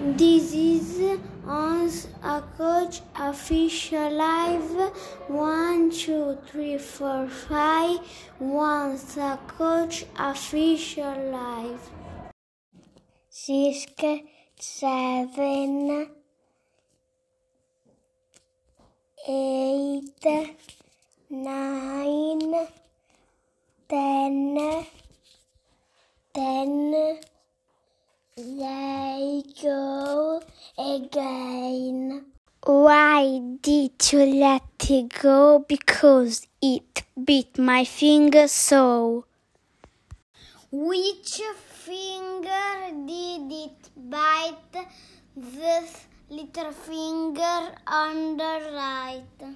This is on a coach official live. One, two, three, four, five. Once a coach official live. Six, seven, eight, nine, ten, ten. They go again. Why did you let it go? Because it bit my finger so. Which finger did it bite? The little finger on the right.